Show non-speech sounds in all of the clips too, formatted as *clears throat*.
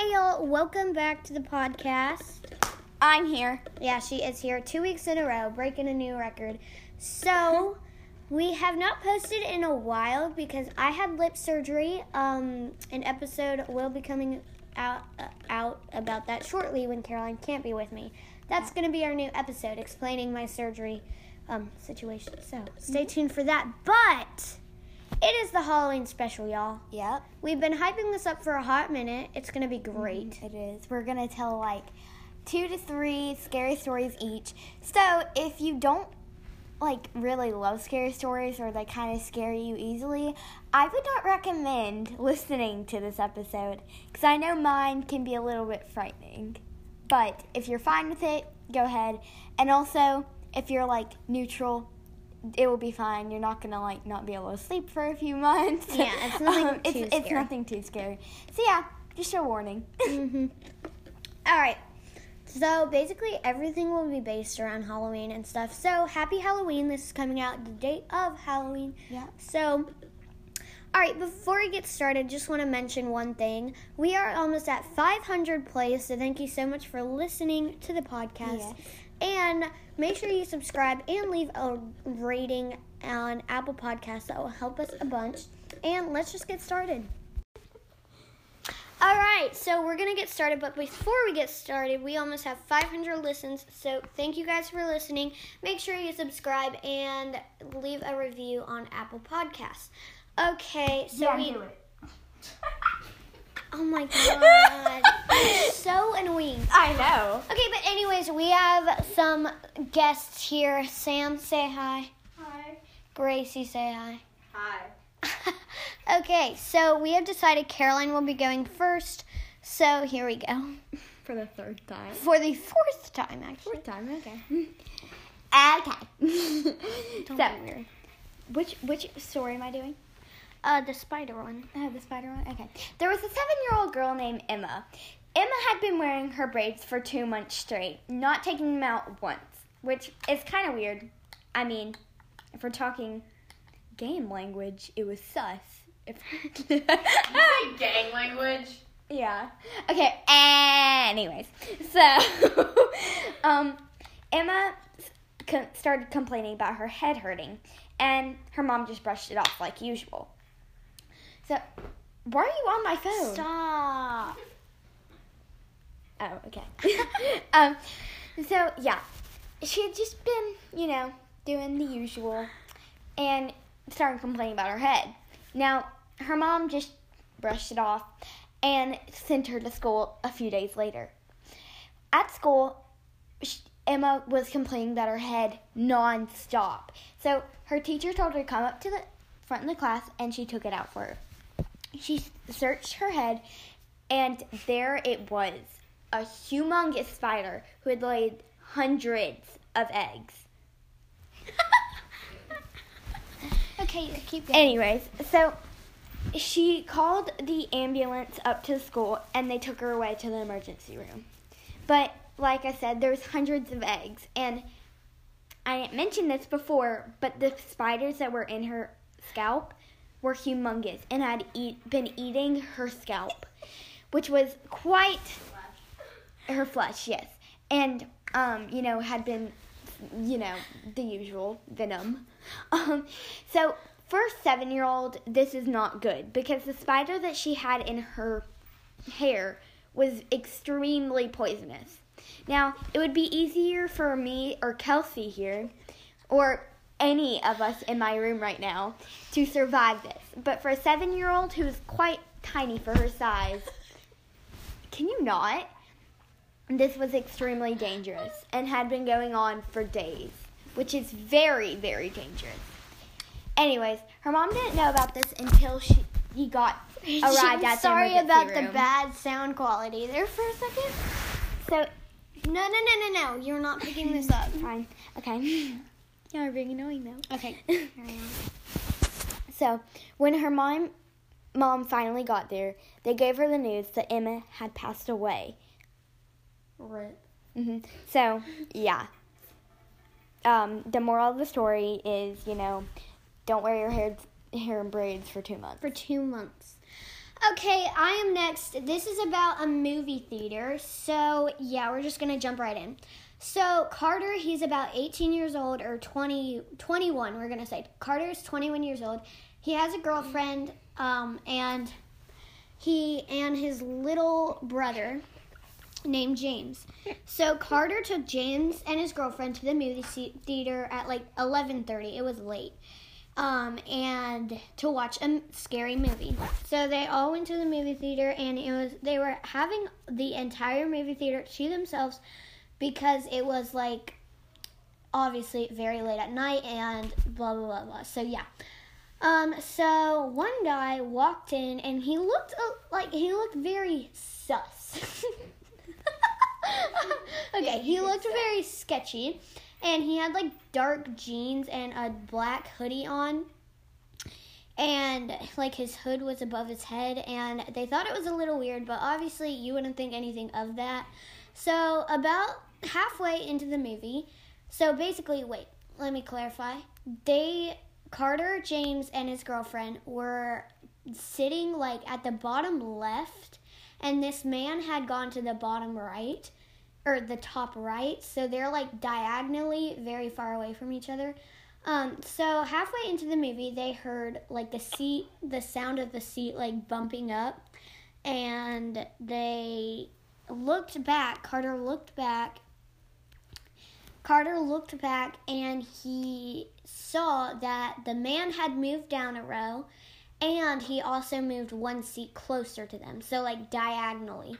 Hey y'all, welcome back to the podcast. I'm here. Yeah, she is here two weeks in a row, breaking a new record. So, *laughs* we have not posted in a while because I had lip surgery. Um, an episode will be coming out uh, out about that shortly when Caroline can't be with me. That's going to be our new episode explaining my surgery um, situation. So, stay tuned for that. But it is the Halloween special, y'all. Yep. We've been hyping this up for a hot minute. It's going to be great. Mm-hmm. It is. We're gonna tell like two to three scary stories each. So if you don't like really love scary stories or they kind of scare you easily, I would not recommend listening to this episode because I know mine can be a little bit frightening. But if you're fine with it, go ahead. And also, if you're like neutral, it will be fine. You're not gonna like not be able to sleep for a few *laughs* months. Yeah, it's nothing it's, too it's scary. nothing too scary. So yeah, just a warning. hmm *laughs* All right. So basically, everything will be based around Halloween and stuff. So happy Halloween! This is coming out the date of Halloween. Yeah. So, all right. Before we get started, just want to mention one thing. We are almost at 500 plays. So thank you so much for listening to the podcast. Yes. And make sure you subscribe and leave a rating on Apple Podcasts. That will help us a bunch. And let's just get started. All right, so we're gonna get started, but before we get started, we almost have 500 listens. So thank you guys for listening. Make sure you subscribe and leave a review on Apple Podcasts. Okay, so we. *laughs* Oh my god, You're *laughs* so annoying. I know. Okay, but anyways, we have some guests here. Sam, say hi. Hi. Gracie, say hi. Hi. *laughs* okay, so we have decided Caroline will be going first. So here we go. *laughs* For the third time. For the fourth time, actually. Fourth time, okay. Okay. Don't so, be weird. which which story am I doing? Uh, the spider one. Oh, the spider one? Okay. There was a seven year old girl named Emma. Emma had been wearing her braids for two months straight, not taking them out once, which is kind of weird. I mean, if we're talking game language, it was sus. If *laughs* You say gang language? Yeah. Okay. Anyways, so *laughs* um, Emma co- started complaining about her head hurting, and her mom just brushed it off like usual. So, why are you on my phone? Stop. Oh, okay. *laughs* um, so yeah, she had just been, you know, doing the usual, and started complaining about her head. Now, her mom just brushed it off and sent her to school a few days later. At school, sh Emma was complaining about her head nonstop. So her teacher told her to come up to the front of the class, and she took it out for her. She searched her head, and there it was a humongous spider who had laid hundreds of eggs. *laughs* Okay, keep going. Anyways, so she called the ambulance up to the school and they took her away to the emergency room. But like I said, there's hundreds of eggs and I didn't mention this before, but the spiders that were in her scalp were humongous and had eat, been eating her scalp, which was quite her flesh, yes. And um, you know, had been you know, the usual venom. *laughs* Um, so for a seven year old, this is not good because the spider that she had in her hair was extremely poisonous. Now, it would be easier for me or Kelsey here, or any of us in my room right now, to survive this. But for a seven year old who is quite tiny for her size, can you not? This was extremely dangerous and had been going on for days, which is very, very dangerous. Anyways, her mom didn't know about this until she he got *laughs* arrived at the Sorry about room. the bad sound quality there for a second. So No, no, no, no, no. You're not picking this up. *laughs* fine, okay. *laughs* Yeah, we're being annoying though. Okay. *laughs* So when her mom mom finally got there, they gave her the news that Emma had passed away. Rip. hmm So yeah. Um, the moral of the story is, you know, don't wear your hair hair in braids for two months. For two months. Okay, I am next. This is about a movie theater. So, yeah, we're just going to jump right in. So, Carter, he's about 18 years old or 20, 21, we're to say. Carter is 21 years old. He has a girlfriend, um, and he and his little brother named James. So Carter took James and his girlfriend to the movie theater at like 11:30. It was late. Um, and to watch a scary movie. So they all went to the movie theater and it was they were having the entire movie theater to themselves because it was like obviously very late at night and blah blah blah blah. So yeah. Um, so one guy walked in and he looked uh, like he looked very sus. *laughs* okay, he looked very sketchy and he had like dark jeans and a black hoodie on. And like his hood was above his head and they thought it was a little weird, but obviously you wouldn't think anything of that. So about halfway into the movie, so basically wait, let me clarify. They Carter, James, and his girlfriend were sitting like at the bottom left, and this man had gone to the bottom right or the top right, so they're like diagonally very far away from each other. Um, so halfway into the movie, they heard like the seat, the sound of the seat like bumping up, and they looked back. Carter looked back. Carter looked back and he saw that the man had moved down a row and he also moved one seat closer to them, so like diagonally.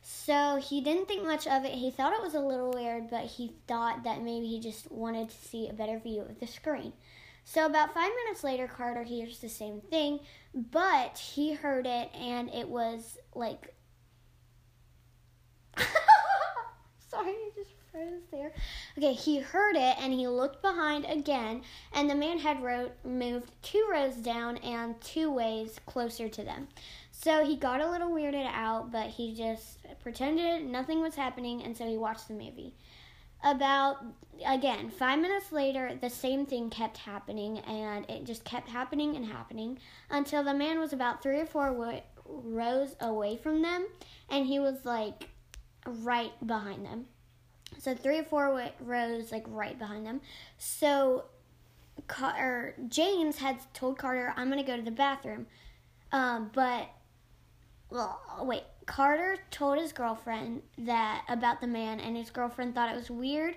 So he didn't think much of it. He thought it was a little weird, but he thought that maybe he just wanted to see a better view of the screen. So about five minutes later, Carter hears the same thing, but he heard it and it was like. *laughs* Sorry, I just froze there. Okay, he heard it and he looked behind again, and the man had moved two rows down and two ways closer to them. So he got a little weirded out, but he just pretended nothing was happening, and so he watched the movie. About, again, five minutes later, the same thing kept happening, and it just kept happening and happening until the man was about three or four rows away from them, and he was like right behind them. So three or four rows, like right behind them. So Car- James had told Carter, "I'm gonna go to the bathroom," um, but well, wait. Carter told his girlfriend that about the man, and his girlfriend thought it was weird,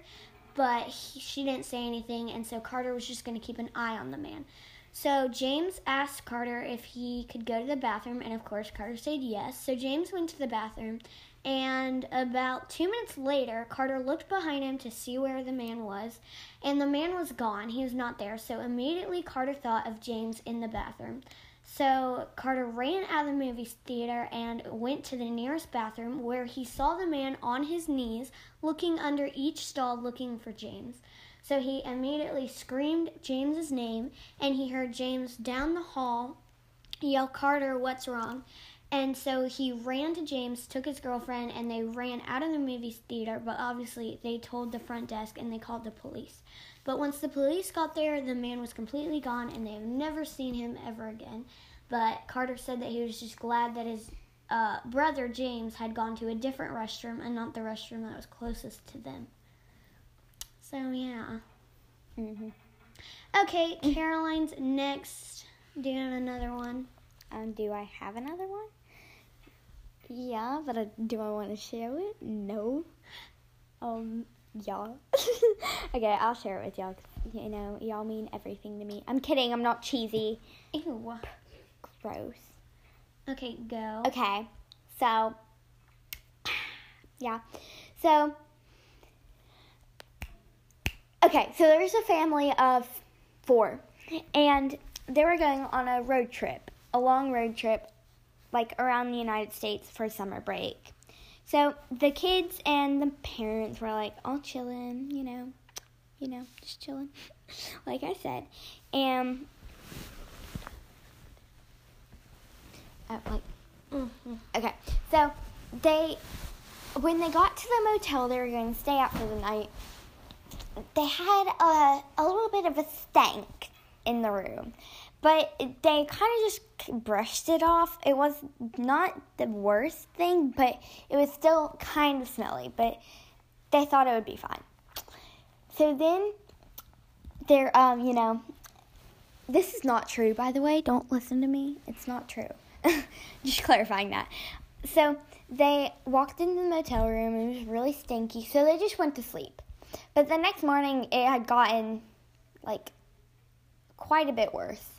but he, she didn't say anything, and so Carter was just to keep an eye on the man. So James asked Carter if he could go to the bathroom, and of course Carter said yes. So James went to the bathroom, and about two minutes later, Carter looked behind him to see where the man was, and the man was gone. He was not there. So immediately Carter thought of James in the bathroom. So Carter ran out of the movie theater and went to the nearest bathroom where he saw the man on his knees looking under each stall looking for James. So he immediately screamed James's name and he heard James down the hall yell, Carter, what's wrong? And so he ran to James, took his girlfriend, and they ran out of the movie theater. But obviously, they told the front desk and they called the police. But once the police got there, the man was completely gone and they've never seen him ever again. But Carter said that he was just glad that his uh, brother James had gone to a different restroom and not the restroom that was closest to them. So, yeah. Mm-hmm. Okay, Caroline's next. Do you have another one? Um, do I have another one? Yeah, but uh, do I want to share it? No. Um, yeah. *laughs* okay, I'll share it with y'all. you know, y'all mean everything to me. I'm kidding. I'm not cheesy. Ew. Gross. Okay, go. Okay, so *sighs* yeah, so okay, so there's a family of four, and they were going on a road trip, a long road trip, like around the United States for summer break. So the kids and the parents were like all chilling, you know, you know, just chilling, *laughs* like I said, and uh, like Okay, so they, when they got to the motel they were going to stay out for the night, they had a, a little bit of a stank in the room. But they kind of just brushed it off. It was not the worst thing, but it was still kind of smelly. But they thought it would be fine. So then, there, um, you know, this is not true, by the way. Don't listen to me. It's not true. *laughs* just clarifying that. So they walked into the motel room and it was really stinky, so they just went to sleep. But the next morning, it had gotten like quite a bit worse,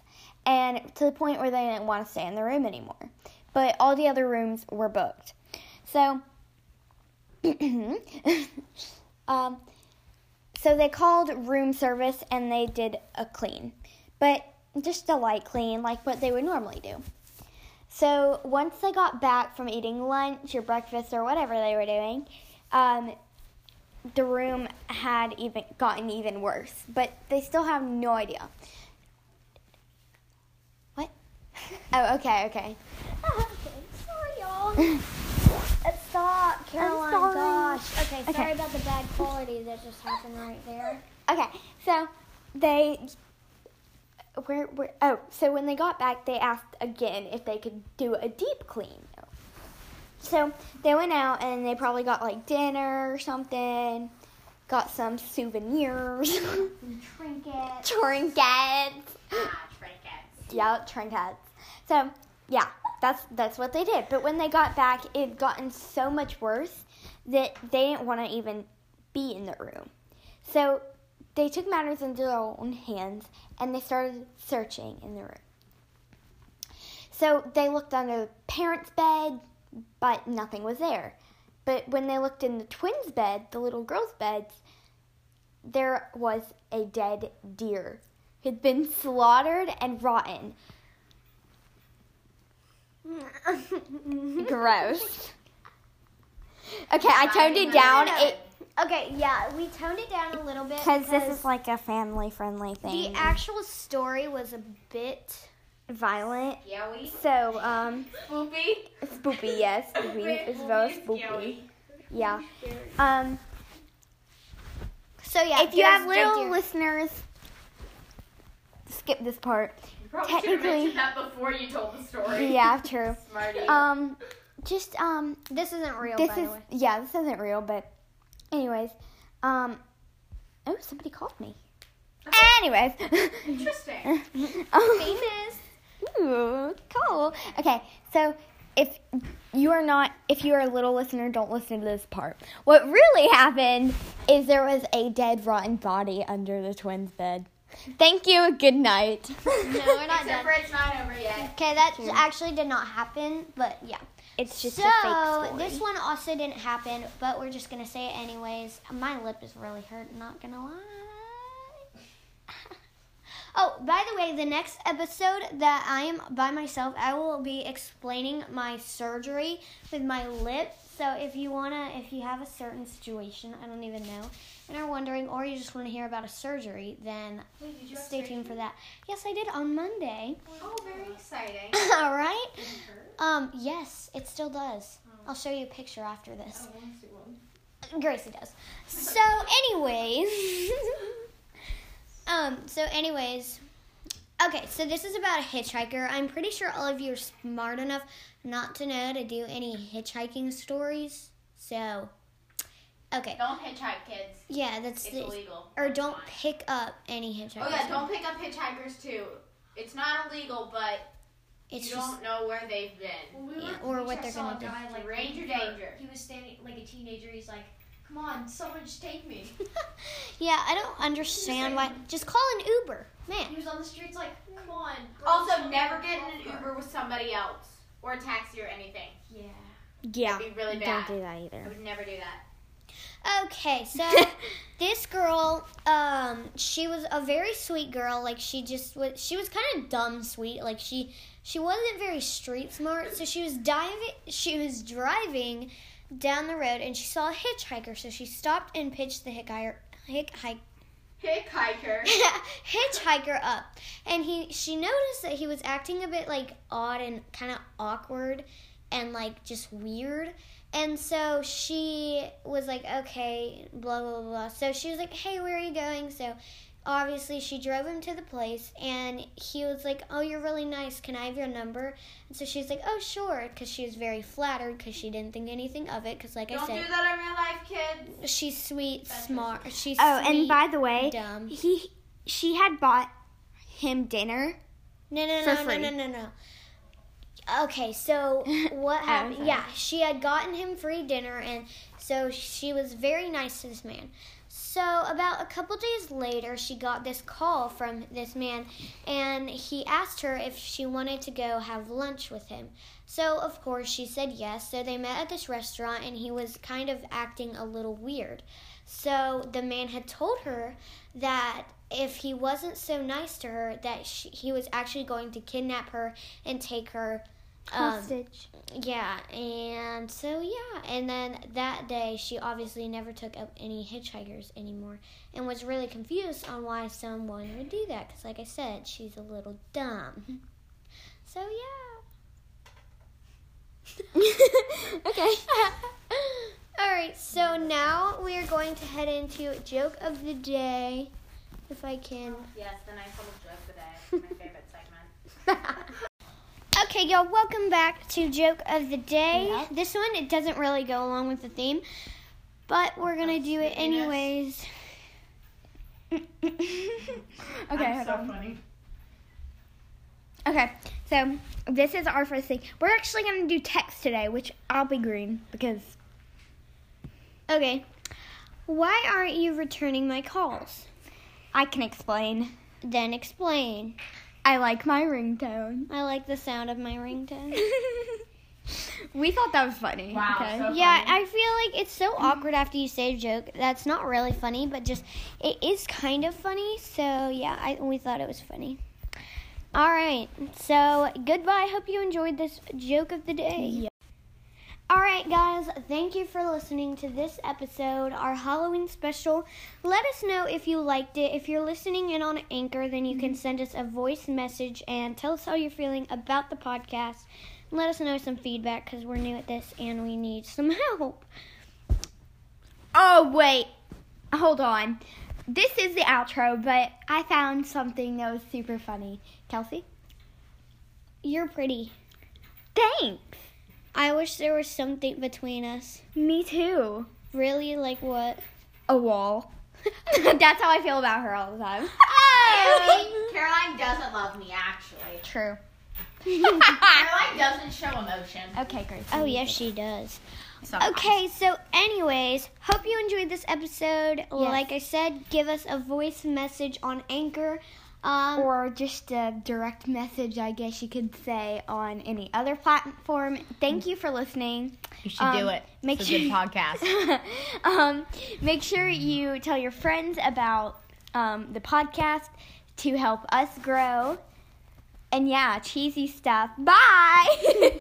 and to the point where they didn't want to stay in the room anymore. But all the other rooms were booked. So, *clears throat* um, so they called room service and they did a clean, but just a light clean, like what they would normally do. So once they got back from eating lunch or breakfast or whatever they were doing, um, the room had even gotten even worse. But they still have no idea. What? Oh, okay, okay. Okay, sorry, y'all. *laughs* Stop, Caroline. sorry. Gosh. Okay, sorry Okay. about the bad quality that just happened right there. Okay, so they where where oh, so when they got back they asked again if they could do a deep clean. So they went out and they probably got like dinner or something, got some souvenirs, *laughs* Trinkets. trinkets. Ah, trinkets. Yeah, trinkets. So yeah, that's that's what they did. But when they got back, it gotten so much worse that they didn't want to even be in the room. So they took matters into their own hands and they started searching in the room. So they looked under the parents' bed, but nothing was there. But when they looked in the twins' bed, the little girls' beds, there was a dead deer. It had been slaughtered and rotten. Gross. Okay, I toned it down it okay, yeah, we toned it down a little bit because this is like a family-friendly thing. the thing. actual story was a bit. violent. Yowie. So, um, Spoopy. spoopy, yes, *laughs* spoopy. It's very spoopy. Yeah. Um, So yeah, if you there's have dead little deer. listeners, skip this part. You probably should have Technically- mentioned that before you told the story. Yeah, true. *laughs* Smarty. Um, just um, this isn't real. this by is the way. yeah, this isn't real, but anyways, um, oh, somebody called me. Anyways, Interesting. *laughs* um, famous. Ooh, cool. Okay, so if you are not, if you are a little listener, don't listen to this part. What really happened is there was a dead, rotten body under the twins' bed. Thank you. Good night. *laughs* No, we're not Except done. it's not over yet. Okay, that actually did not happen, but yeah. It's just so a fake story. this one also didn't happen, but we're just gonna say it anyways. My lip is really hurt. Not gonna lie. *laughs* oh, by the way, the next episode that I am by myself, I will be explaining my surgery with my lip. So if you wanna, if you have a certain situation, I don't even know, and are wondering, or you just want to hear about a surgery, then Wait, stay tuned for that. Yes, I did on Monday. Oh, very exciting. *laughs* All right. Um, yes, it still does. Oh. I'll show you a picture after this. Oh, one. Gracie does. So, anyways, *laughs* um, so anyways, okay. So this is about a hitchhiker. I'm pretty sure all of you are smart enough not to know to do any hitchhiking stories. So, okay, Don't hitchhike, kids. yeah, that's It's the, illegal. or don't fine. pick up any hitchhikers. Oh yeah, don't pick up hitchhikers too. It's not illegal, but It's you just don't know where they've been. When we Yeah, were or at the what they're I gonna do. guy, like, Ranger waiting for- danger. He was standing like a teenager. He's like, "Come on, someone just take me." *laughs* yeah. I don't understand why. Just call an Uber, man. He was on the streets like, "Come on." Also, never get in an. Uber with somebody else or a taxi or anything. Yeah. yeah. It'd be really bad. Don't do that either. I would never do that. Okay, so *laughs* this girl, um, she was a very sweet girl. Like she just was, she was kind of dumb sweet. Like she, she wasn't very street smart. So she was diving, she was driving down the road and she saw a hitchhiker. So she stopped and pitched the hitchhiker, hitchhiker, Hitchhiker. *laughs* hitchhiker up. And he she noticed that he was acting a bit like odd and kind of awkward and like just weird. And so she was like okay blah blah blah. So she was like hey where are you going? So obviously she drove him to the place and he was like oh you're really nice. Can i have your number? And so she's like oh sure because she was very flattered because she didn't think anything of it because like i Don't said do that in real life, kids. she's sweet That's smart she's Oh, sweet, and by the way, dumb. he she had bought him dinner. no no for no free. no no no. No okay so *laughs* oh, what happened? yeah she had gotten him free dinner and so she was very nice to this man so about a couple days later she got this call from this man and he asked her if she wanted to go have lunch with him. So of course she said yes. So they met at this restaurant and he was kind of acting a little weird. So the man had told her that if he wasn't so nice to her that she, he was actually going to kidnap her and take her um, yeah, and so yeah, and then that day she obviously never took up any hitchhikers anymore, and was really confused on why someone would do that. Because, like I said, she's a little dumb. So yeah. *laughs* okay. *laughs* All right, so now we are going to head into joke of the day, if I can. Yes, the nice little joke of the today. My favorite segment. Okay, y'all, welcome back to Joke of the Day. This one, it doesn't really go along with the theme, but we're going to do it anyways. *laughs* okay, I'm so on. funny. Okay, so this is our first thing. We're actually gonna do text today, which I'll be green because Okay, why aren't you returning my calls? I can explain. Then explain. I like my ringtone. I like the sound of my ringtone. *laughs* we thought that was funny. Wow, Okay. so- Yeah, funny. I feel like it's so awkward after you say a joke. That's not really funny, but just it is kind of funny. So yeah, I we thought it was funny. All right, so goodbye. Hope you enjoyed this joke of the day. Yeah. All right, guys, thank you for listening to this episode, our Halloween special. Let us know if you liked it. If you're listening in on Anchor, then you can send us a voice message and tell us how you're feeling about the podcast. Let us know some feedback because we're new at this and we need some *laughs* help. Oh wait, hold on. This is the outro, but I found something that was super funny. Kelsey, You're pretty. thanks. I wish there was something between us. Me too. Really? Like what? A wall. *laughs* That's how I feel about her all the time. Caroline, *laughs* Caroline doesn't love me, actually. True. *laughs* Caroline doesn't show emotion. Okay, great. Oh, yes, she does. Sometimes. Okay, so anyways, hope you enjoyed this episode. Like I said, give us a voice message on Anchor. Um, or just a direct message, I guess you could say, on any other platform. Thank you for listening. You should Um, do it. Make it's sure a good podcast. *laughs* um, make sure you tell your friends about um, the podcast to help us grow. And yeah, cheesy stuff. Bye. *laughs*